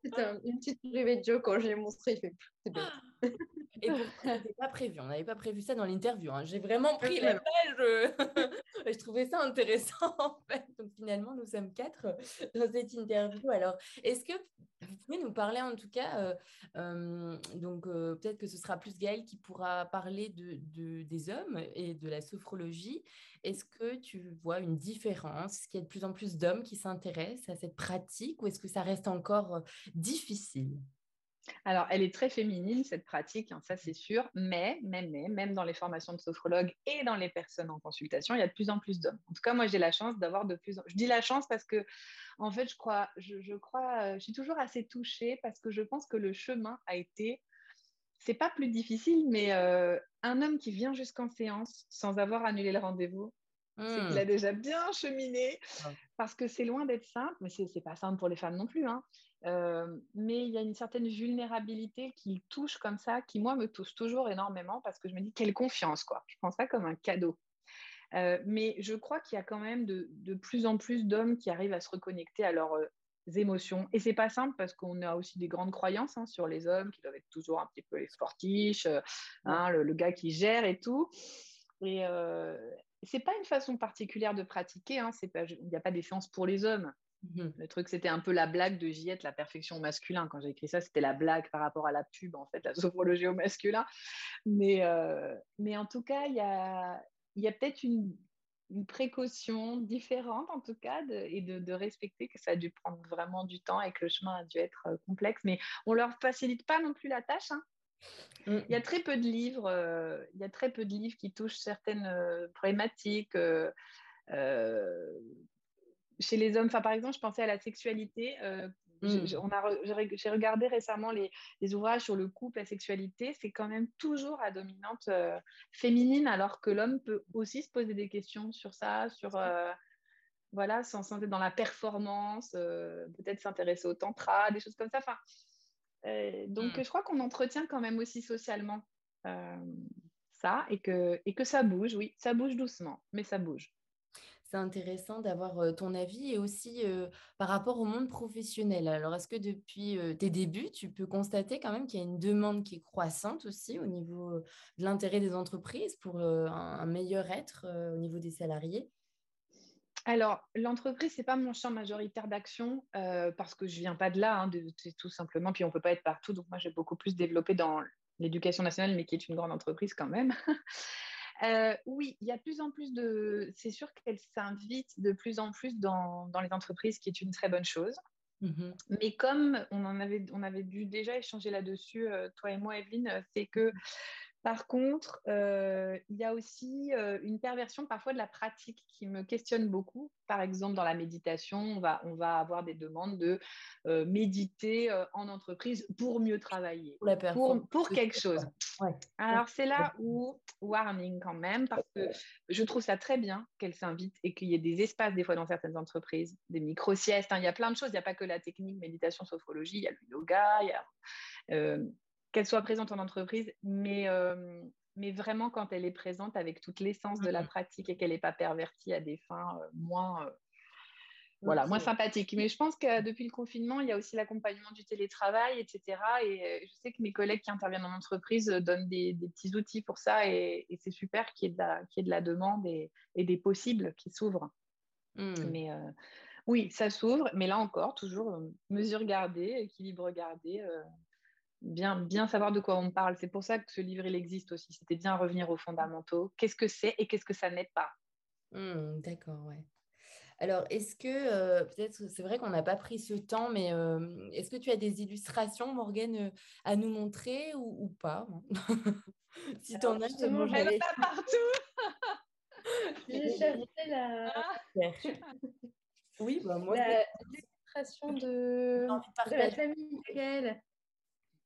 C'était une petite private joke quand j'ai montré. Il fait, c'est bien. *gasps* Et pourtant, pas prévu. On n'avait pas prévu ça dans l'interview. Hein. J'ai vraiment pris la page. Euh, *laughs* je trouvais ça intéressant, *laughs* en fait. Donc, finalement, nous sommes quatre dans cette interview. Alors, est-ce que vous pouvez nous parler, en tout cas, euh, euh, donc peut-être que ce sera plus Gaël qui pourra parler de, des hommes et de la sophrologie. Est-ce que tu vois une différence? Est-ce qu'il y a de plus en plus d'hommes qui s'intéressent à cette pratique ou est-ce que ça reste encore difficile? Alors, elle est très féminine, cette pratique, hein, ça c'est sûr, mais, même, même dans les formations de sophrologues et dans les personnes en consultation, il y a de plus en plus d'hommes. En tout cas, moi j'ai la chance d'avoir de plus en Je dis la chance parce que, en fait, je crois, je, crois, euh, je suis toujours assez touchée parce que je pense que le chemin a été, c'est pas plus difficile, mais euh, un homme qui vient jusqu'en séance sans avoir annulé le rendez-vous, c'est qu'il a mmh. déjà bien cheminé ah. parce que c'est loin d'être simple, mais c'est pas simple pour les femmes non plus. Hein. Euh, mais il y a une certaine vulnérabilité qui touche comme ça, qui moi me touche toujours énormément parce que je me dis quelle confiance, quoi. Je prends ça comme un cadeau. Euh, mais je crois qu'il y a quand même de, de plus en plus d'hommes qui arrivent à se reconnecter à leurs euh, émotions. Et c'est pas simple parce qu'on a aussi des grandes croyances hein, sur les hommes qui doivent être toujours un petit peu les sportiches, hein, le, le, gars qui gère et tout. Et, c'est pas une façon particulière de pratiquer. Hein, il n'y a pas des séances pour les hommes. Mmh Le truc, c'était un peu la blague de Giette, la perfection masculin. Quand j'ai écrit ça, c'était la blague par rapport à la pub, en fait, la sophrologie au masculin. Mais, euh, mais en tout cas, il y a, y a peut-être une, précaution différente, en tout cas, et de, de, respecter que ça a dû prendre vraiment du temps et que le chemin a dû être euh, complexe. Mais on leur facilite pas non plus la tâche. Hein. Mm. Il y a très peu de livres, euh, il y a très peu de livres qui touchent certaines euh, problématiques. Euh, chez les hommes, enfin, par exemple, je pensais à la sexualité. Hmm. J'ai regardé récemment les, ouvrages sur le couple, la sexualité, c'est quand même toujours à dominante féminine, alors que l'homme peut aussi se poser des questions sur ça, sur voilà, s'en sentir dans la performance, euh, peut-être s'intéresser au tantra, des choses comme ça. Enfin, donc, hmm. je crois qu'on entretient quand même aussi socialement ça et que, et que ça bouge, oui, ça bouge doucement, mais ça bouge c'est intéressant d'avoir ton avis et aussi par rapport au monde professionnel. Alors, est-ce que depuis tes débuts, tu peux constater quand même qu'il y a une demande qui est croissante aussi au niveau de l'intérêt des entreprises pour un, meilleur être au niveau des salariés? Alors, l'entreprise, ce n'est pas mon champ majoritaire d'action parce que je ne viens pas de là, hein, tout simplement. Puis on ne peut pas être partout. Donc, moi, j'ai beaucoup plus développé dans l'éducation nationale, mais qui est une grande entreprise quand même. *laughs* Euh, oui, il y a de plus en plus de. C'est sûr qu'elle s'invite de plus en plus dans, les entreprises, qui est une très bonne chose. Mmh Mais comme on en avait, on avait dû déjà échanger là-dessus, euh, toi et moi, Evelyne, c'est que par contre, euh, il y a aussi euh, une perversion parfois de la pratique qui me questionne beaucoup. Par exemple, dans la méditation, on va, on va avoir des demandes de euh, méditer en entreprise pour mieux travailler, pour, pour, quelque chose. Alors, c'est là où, warning quand même, parce que je trouve ça très bien qu'elle s'invite et qu'il y ait des espaces, des fois, dans certaines entreprises, des micro-siestes. Hein. il y a plein de choses. Il n'y a pas que la technique, méditation, sophrologie, il y a le yoga, il y a qu'elle soit présente en entreprise, mais, euh, mais vraiment quand elle est présente avec toute l'essence de la mmh. pratique et qu'elle n'est pas pervertie à des fins euh, moins, euh, voilà, moins sympathiques. Mais je pense que depuis le confinement, il y a aussi l'accompagnement du télétravail, etc. Et je sais que mes collègues qui interviennent en entreprise donnent des, petits outils pour ça et, c'est super qu'il y, ait de la, de la demande et, des possibles qui s'ouvrent. Mmh. Mais oui, ça s'ouvre, mais là encore, toujours mesure gardée, équilibre gardé bien, bien savoir de quoi on parle. C'est pour ça que ce livre, il existe aussi. C'était bien revenir aux fondamentaux. Qu'est-ce que c'est et qu'est-ce que ça n'est pas? Mmh, D'accord, ouais. Alors, est-ce que, euh, peut-être, c'est vrai qu'on n'a pas pris ce temps, mais euh, est-ce que tu as des illustrations, Morgane, euh, à nous montrer ou, pas? *laughs* Si tu en as, je m'en partout *laughs* J'ai cherché la... *laughs* oui, bah, moi, l'illustration de... de la famille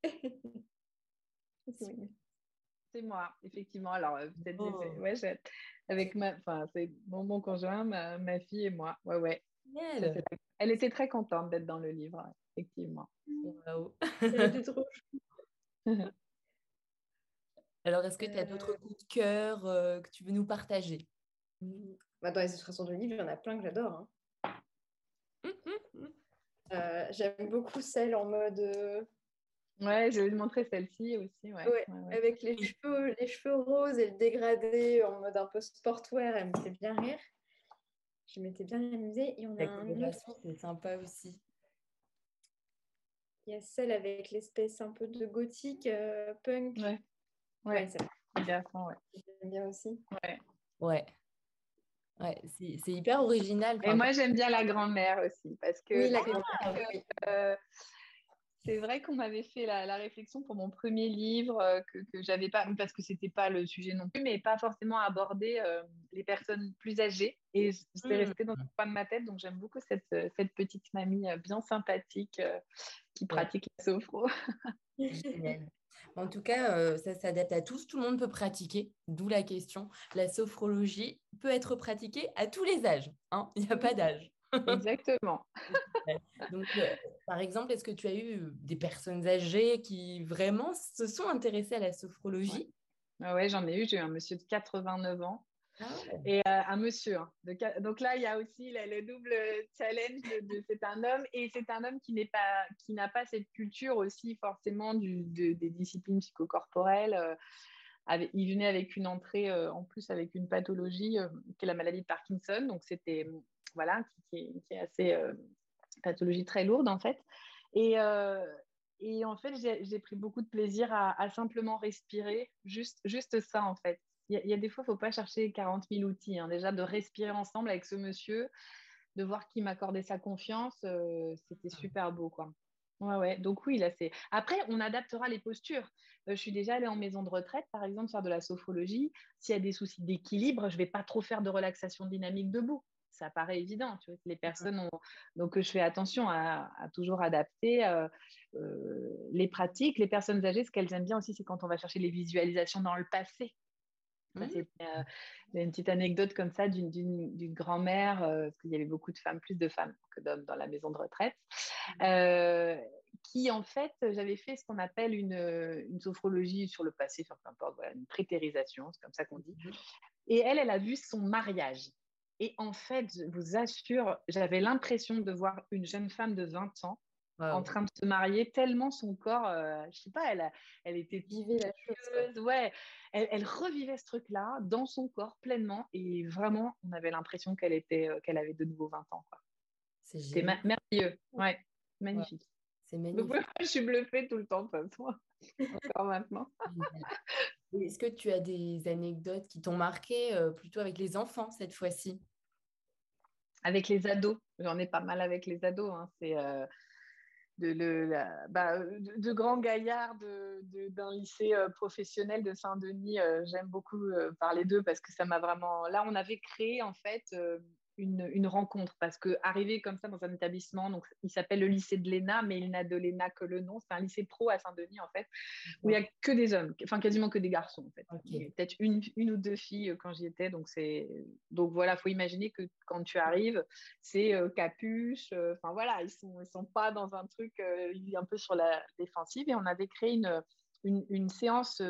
*laughs* c'est moi, effectivement. Alors, euh, peut-être, oh. ouais, avec ma, enfin, c'est mon, mon conjoint, ma, ma, fille et moi. Ouais, ouais. Elle était très contente d'être dans le livre, effectivement. Wow. *laughs* Alors, est-ce que tu as d'autres euh. coups de cœur euh, que tu veux nous partager? Bah, Dans les illustrations de livre, il y en a plein que j'adore. Hein. J'aime beaucoup celle en mode Ouais, je vais te montrer celle-ci aussi. Ouais. Avec les cheveux, les cheveux roses et le dégradé en mode un peu sportwear, elle me fait bien rire. Je m'étais bien amusée. Et on a un c'est sympa aussi. Il y a celle avec l'espèce un peu de gothique, euh, punk. Ouais, ouais, c'est bien, bien aussi. Ouais. Ouais. Ouais, c'est hyper original. Et moi, j'aime bien la grand-mère aussi, parce que oui, la grand-mère, oui. Euh, c'est vrai qu'on m'avait fait la, réflexion pour mon premier livre euh, que, que j'avais pas, parce que c'était pas le sujet non plus, mais pas forcément aborder euh, les personnes plus âgées. Et c'est mmh. resté dans le coin de ma tête. Donc j'aime beaucoup cette, euh, cette, petite mamie bien sympathique qui pratique la sophro. *laughs* En tout cas, ça s'adapte à tous, tout le monde peut pratiquer, d'où la question. La sophrologie peut être pratiquée à tous les âges, hein il n'y a pas d'âge. *laughs* Exactement. Donc, euh, par exemple, est-ce que tu as eu des personnes âgées qui vraiment se sont intéressées à la sophrologie? Oui, ouais, j'en ai eu. J'ai eu un monsieur de 89 ans. Ah et euh, un monsieur. Hein, donc là, il y a aussi le double challenge de, c'est un homme et c'est un homme qui n'est pas qui n'a pas cette culture aussi forcément du, des disciplines psychocorporelles. Euh, il venait avec une entrée en plus avec une pathologie qui est la maladie de Parkinson. Donc c'était voilà, qui, est, assez euh, pathologie très lourde en fait. Et, euh, et en fait, j'ai pris beaucoup de plaisir à, simplement respirer, juste, juste ça en fait. Il y, a des fois, il ne faut pas chercher 40 000 outils. Hein. Déjà, de respirer ensemble avec ce monsieur, de voir qu'il m'accordait sa confiance, euh, c'était super beau quoi. Ouais, ouais. Donc oui, là c'est. Après, on adaptera les postures. je suis déjà allée en maison de retraite, par exemple, faire de la sophrologie. S'il y a des soucis d'équilibre, je ne vais pas trop faire de relaxation dynamique debout ça paraît évident. Tu vois, les personnes ont... Donc, je fais attention à, toujours adapter les pratiques. Les personnes âgées, ce qu'elles aiment bien aussi, c'est quand on va chercher les visualisations dans le passé. Mmh. y a une petite anecdote comme ça d'une grand-mère, parce qu'il y avait beaucoup de femmes, plus de femmes que d'hommes dans la maison de retraite, mmh qui, en fait, j'avais fait ce qu'on appelle une, une, sophrologie sur le passé, enfin, peu importe, voilà, une prétérisation, c'est comme ça qu'on dit. Mmh Et elle, elle a vu son mariage. Et en fait, je vous assure, j'avais l'impression de voir une jeune femme de 20 ans en train de se marier, tellement son corps, euh, je sais pas, elle, elle était vivée la chose. Ouais, elle, elle, revivait ce truc-là dans son corps pleinement. Et vraiment, on avait l'impression qu'elle était, euh, qu'elle avait de nouveau 20 ans. C'est merveilleux. Ouais, magnifique. C'est magnifique. *laughs* je suis bluffée tout le temps, de toute façon. *laughs* Encore maintenant. Est-ce que tu as des anecdotes qui t'ont marqué euh, plutôt avec les enfants cette fois-ci? Avec les ados. J'en ai pas mal avec les ados. Hein. C'est euh, de, le, bah, de, grands gaillards d'un lycée euh, professionnel de Saint-Denis. J'aime beaucoup parler d'eux parce que ça m'a vraiment. Là, on avait créé en fait une, rencontre parce que arriver comme ça dans un établissement, donc il s'appelle le lycée de l'ENA, mais il n'a de l'ENA que le nom. C'est un lycée pro à Saint-Denis en fait, où il n'y a que des hommes, enfin quasiment que des garçons en fait. Peut-être une, une, ou deux filles euh, quand j'y étais. Donc c'est donc voilà, faut imaginer que quand tu arrives, c'est euh, capuche. Euh, enfin voilà, ils sont ils sont pas dans un truc un peu sur la défensive. Et on avait créé une une, une séance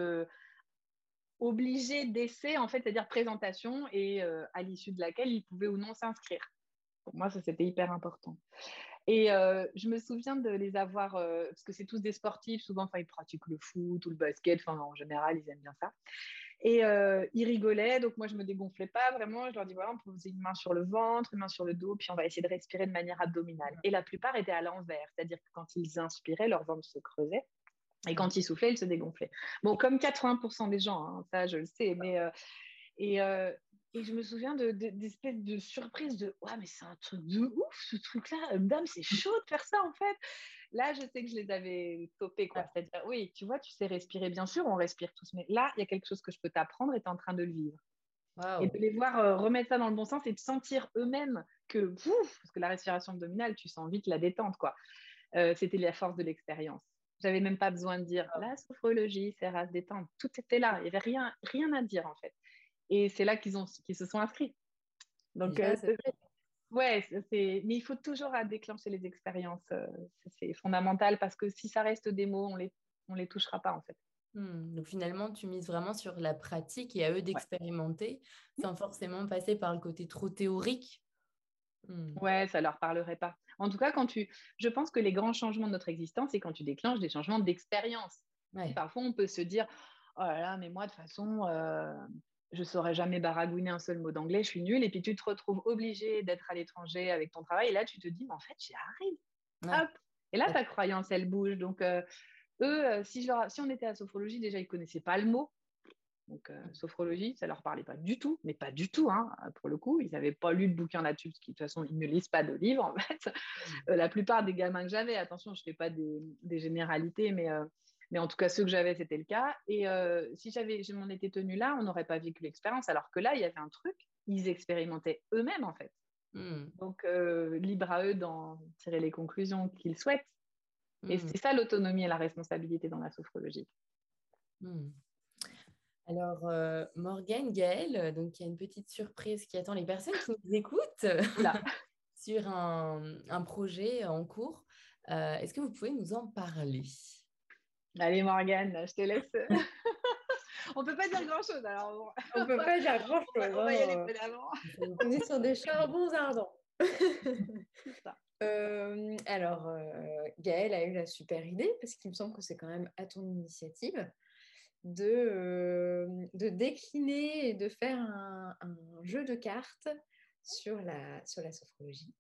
obligé d'essai, en fait, c'est-à-dire présentation, et euh, à l'issue de laquelle ils pouvaient ou non s'inscrire. Pour moi, ça, c'était hyper important. Et euh, je me souviens de les avoir, euh, parce que c'est tous des sportifs, souvent, ils pratiquent le foot ou le basket, en général, ils aiment bien ça. Et ils rigolaient, donc moi, je me dégonflais pas vraiment. Je leur dis, voilà, on peut poser une main sur le ventre, une main sur le dos, puis on va essayer de respirer de manière abdominale. Et la plupart étaient à l'envers, c'est-à-dire que quand ils inspiraient, leur ventre se creusait. Et quand il soufflait, il se dégonflait. Bon, comme 80% des gens, hein, ça je le sais, mais euh, et, euh, et, je me souviens d'espèces de, de surprise de ouais, mais c'est un truc de ouf ce truc-là, dame, c'est chaud de faire ça en fait. Là, je sais que je les avais topés, quoi. C'est-à-dire, oui, tu vois, tu sais respirer, bien sûr, on respire tous, mais là, il y a quelque chose que je peux t'apprendre et tu es en train de le vivre. Et de les voir euh, remettre ça dans le bon sens et de sentir eux-mêmes que, pouf, parce que la respiration abdominale, tu sens vite la détente, quoi. C'était la force de l'expérience. J'avais même pas besoin de dire la sophrologie sert à se détendre. Tout était là. Il n'y avait rien, rien à dire en fait. Et c'est là qu'ils se sont inscrits. Donc, euh, ouais, mais il faut toujours déclencher les expériences. Euh, c'est fondamental parce que si ça reste des mots, on les, on les touchera pas en fait. Hmm, donc finalement, tu mises vraiment sur la pratique et à eux d'expérimenter sans forcément passer par le côté trop théorique. Hmm. Ouais, ça leur parlerait pas. En tout cas, quand tu, je pense que les grands changements de notre existence, c'est quand tu déclenches des changements d'expérience. Parfois, on peut se dire, oh là là, mais moi, de toute façon, euh, je ne saurais jamais baragouiner un seul mot d'anglais, je suis nulle. Et puis, tu te retrouves obligé d'être à l'étranger avec ton travail. Et là, tu te dis, mais en fait, j'y arrive. Hop. Et là, ta croyance, elle bouge. Donc, euh, eux, euh, si, je si on était à sophrologie, déjà, ils ne connaissaient pas le mot. Donc, euh, sophrologie, ça leur parlait pas du tout, mais pas du tout, hein, pour le coup. Ils n'avaient pas lu de bouquin là-dessus, parce que de toute façon, ils ne lisent pas de livres, en *laughs* fait. Euh, la plupart des gamins que j'avais, attention, je ne fais pas des, généralités, mais, euh, mais en tout cas, ceux que j'avais, c'était le cas. Et si j'avais, je m'en étais tenue là, on n'aurait pas vécu l'expérience, alors que là, il y avait un truc, ils expérimentaient eux-mêmes, en fait. Hmm. Donc, libre à eux d'en tirer les conclusions qu'ils souhaitent. Et hmm. c'est ça l'autonomie et la responsabilité dans la sophrologie. Alors, euh, Morgane, Gaëlle, euh, donc il y a une petite surprise qui attend les personnes qui nous écoutent *laughs* *laughs* sur un, projet en cours. Euh, est-ce que vous pouvez nous en parler? Allez, Morgane, je te laisse. *laughs* on ne peut pas dire grand-chose. Alors on ne peut pas dire grand-chose. on va y aller On est sur des charbons ardents. alors, Gaëlle a eu la super idée parce qu'il me semble que c'est quand même à ton initiative de, euh, de décliner et de faire un, jeu de cartes sur la, sur la sophrologie.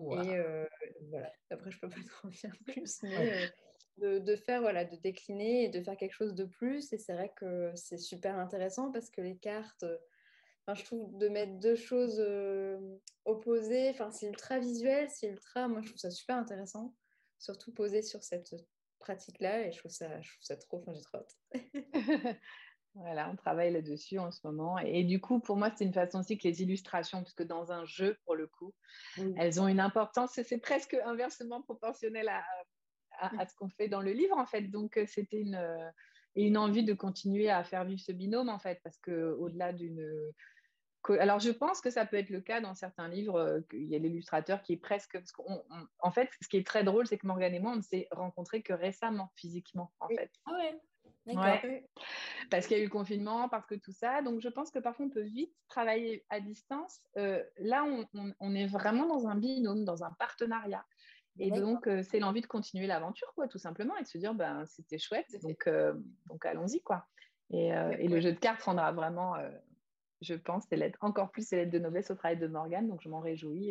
Et euh, voilà, après, je peux pas *laughs* trop dire plus, mais euh, de, de, faire, voilà, de décliner et de faire quelque chose de plus. Et c'est vrai que c'est super intéressant parce que les cartes, enfin, je trouve de mettre deux choses opposées, enfin, c'est ultra visuel, c'est ultra, moi, je trouve ça super intéressant, surtout posé sur cette pratique-là et je trouve ça, je trouve ça trop, enfin, j'ai trop hâte. *laughs* Voilà, on travaille là-dessus en ce moment. Et, du coup, pour moi, c'est une façon aussi que les illustrations, puisque dans un jeu, pour le coup, elles ont une importance, c'est presque inversement proportionnel à, à, ce qu'on fait dans le livre, en fait. Donc, euh, c'était une, euh, une envie de continuer à faire vivre ce binôme, en fait, parce qu'au-delà d'une alors, je pense que ça peut être le cas dans certains livres, euh, qu'il y a l'illustrateur qui est presque. Parce en fait, ce qui est très drôle, c'est que Morgane et moi, on ne s'est rencontrés que récemment, physiquement, en fait. Ah ouais. Ouais. Parce qu'il y a eu le confinement, parce que tout ça. Donc, je pense que parfois, on peut vite travailler à distance. Euh, là, on, est vraiment dans un binôme, dans un partenariat. Et donc, euh, c'est l'envie de continuer l'aventure, quoi, tout simplement, et de se dire, ben, c'était chouette, donc, donc allons-y, quoi. Et, et le jeu de cartes rendra vraiment je pense, c'est l'aide encore plus c'est l'aide de noblesse au travail de Morgane. Donc, je m'en réjouis.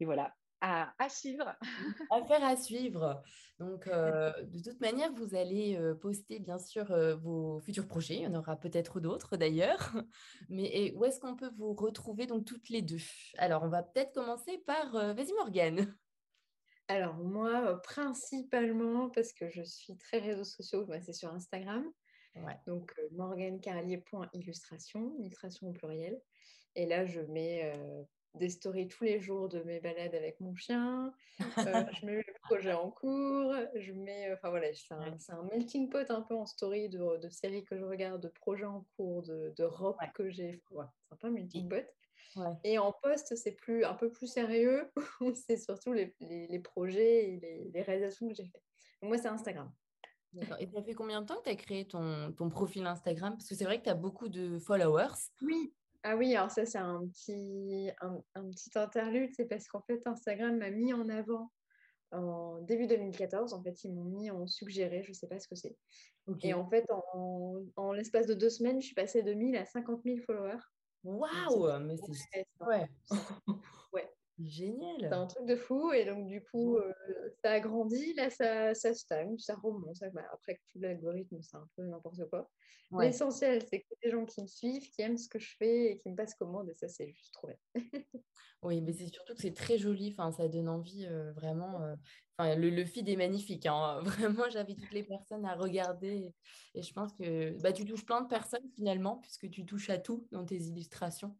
Et, voilà, à, suivre. *laughs* Affaire à suivre. Donc, euh, de toute manière, vous allez euh, poster bien sûr euh, vos futurs projets. Il y en aura peut-être d'autres d'ailleurs. *laughs* Mais où est-ce qu'on peut vous retrouver donc toutes les deux? Alors, on va peut-être commencer par vas-y Morgane. Alors moi, principalement parce que je suis très réseaux sociaux, bah, c'est sur Instagram. Donc, euh, morganecarlier.illustration, illustration au pluriel. Et là, je mets euh, des stories tous les jours de mes balades avec mon chien. Euh, *laughs* je mets mes projets en cours. Je mets, enfin voilà, c'est un, melting pot un peu en story de, séries que je regarde, de projets en cours, de, de rock que j'ai. C'est un peu un melting pot. Et en poste, c'est plus, un peu plus sérieux. *laughs* c'est surtout les, les, projets et les, les réalisations que j'ai faites. Moi, c'est Instagram. Et ça fait combien de temps que tu as créé ton, ton, profil Instagram? Parce que c'est vrai que tu as beaucoup de followers. Oui. Ah oui, alors ça, c'est un petit, un, petit interlude. C'est parce qu'en fait, Instagram m'a mis en avant en début 2014. En fait, ils m'ont mis en suggéré, je ne sais pas ce que c'est. Et en fait, en, en l'espace de deux semaines, je suis passée de 1000 à 50 000 followers. Waouh Mais c'est... Ouais. *laughs* Génial. C'est un truc de fou. Et donc, du coup, euh, ça a grandi. Là, ça, ça stagne, ça remonte. Ça, bah, après, tout l'algorithme, c'est un peu n'importe quoi. L'essentiel, c'est que les gens qui me suivent, qui aiment ce que je fais et qui me passent commande. Et ça, c'est juste trop bien. *laughs* oui, mais c'est surtout que c'est très joli. Enfin, ça donne envie euh, vraiment. Euh, enfin, le, le, feed est magnifique. Hein. *laughs* Vraiment, j'invite toutes les personnes à regarder. Et je pense que bah, tu touches plein de personnes finalement, puisque tu touches à tout dans tes illustrations.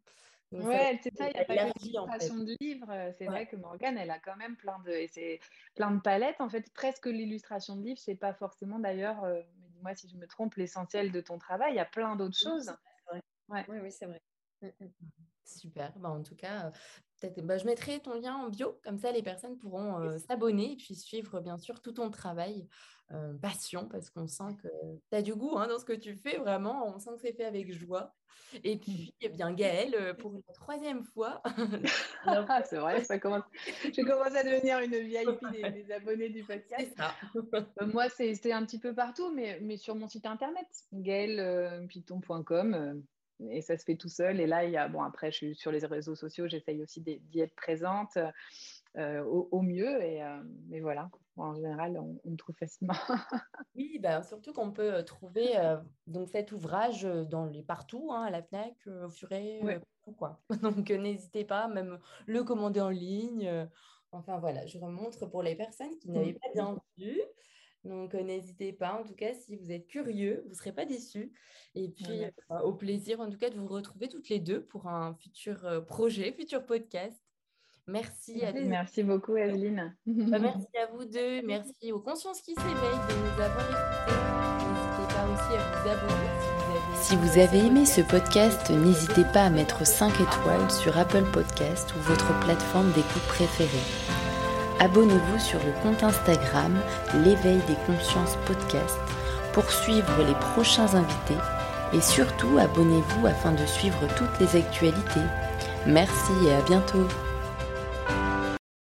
Oui, c'est ça, il n'y a pas que l'illustration de livres. Euh, c'est vrai que Morgane, elle a quand même plein de, et plein de palettes. En fait, presque l'illustration de livres, c'est pas forcément d'ailleurs, euh, dis-moi si je me trompe, l'essentiel de ton travail. Il y a plein d'autres choses. Oui, oui, c'est vrai. Mmh, mmh. Super. Bah, en tout cas, peut-être, bah, je mettrai ton lien en bio, comme ça les personnes pourront euh, s'abonner et puis suivre bien sûr tout ton travail. passion, parce qu'on sent que tu as du goût hein, dans ce que tu fais, vraiment, on sent que c'est fait avec joie. Et mmh. puis, eh bien, Gaëlle, pour la troisième fois. *laughs* Ah, c'est vrai, ça commence... je commence à devenir une VIP des, des abonnés du *laughs* podcast. Ça. Euh, moi, c'est un petit peu partout, mais, mais sur mon site internet, gaëllepython.com. Et ça se fait tout seul. Et là, il y a, bon, après, je suis sur les réseaux sociaux, j'essaye aussi d'y être présente. Euh, au, mieux. Et, euh, mais voilà, en général, on, me trouve facilement. *laughs* oui, bah, surtout qu'on peut euh, trouver donc cet ouvrage dans les partout, hein, à la FNAC, au Furet, quoi. *laughs* Donc n'hésitez pas, même le commander en ligne. Enfin voilà, je remontre pour les personnes qui n'avaient pas bien vu. Donc, n'hésitez pas. En tout cas, si vous êtes curieux, vous ne serez pas déçus. Et puis, au plaisir, en tout cas, de vous retrouver toutes les deux pour un futur projet, futur podcast. Merci à Merci beaucoup, Evelyne. Bah, *laughs* merci à vous deux. Merci aux consciences qui s'éveillent de nous avoir écoutés. N'hésitez pas aussi à vous abonner. Si vous avez aimé ce podcast, n'hésitez pas à mettre 5 étoiles sur Apple Podcast ou votre plateforme d'écoute préférée. Abonnez-vous sur le compte Instagram L'éveil des consciences podcast pour suivre les prochains invités et surtout abonnez-vous afin de suivre toutes les actualités. Merci et à bientôt.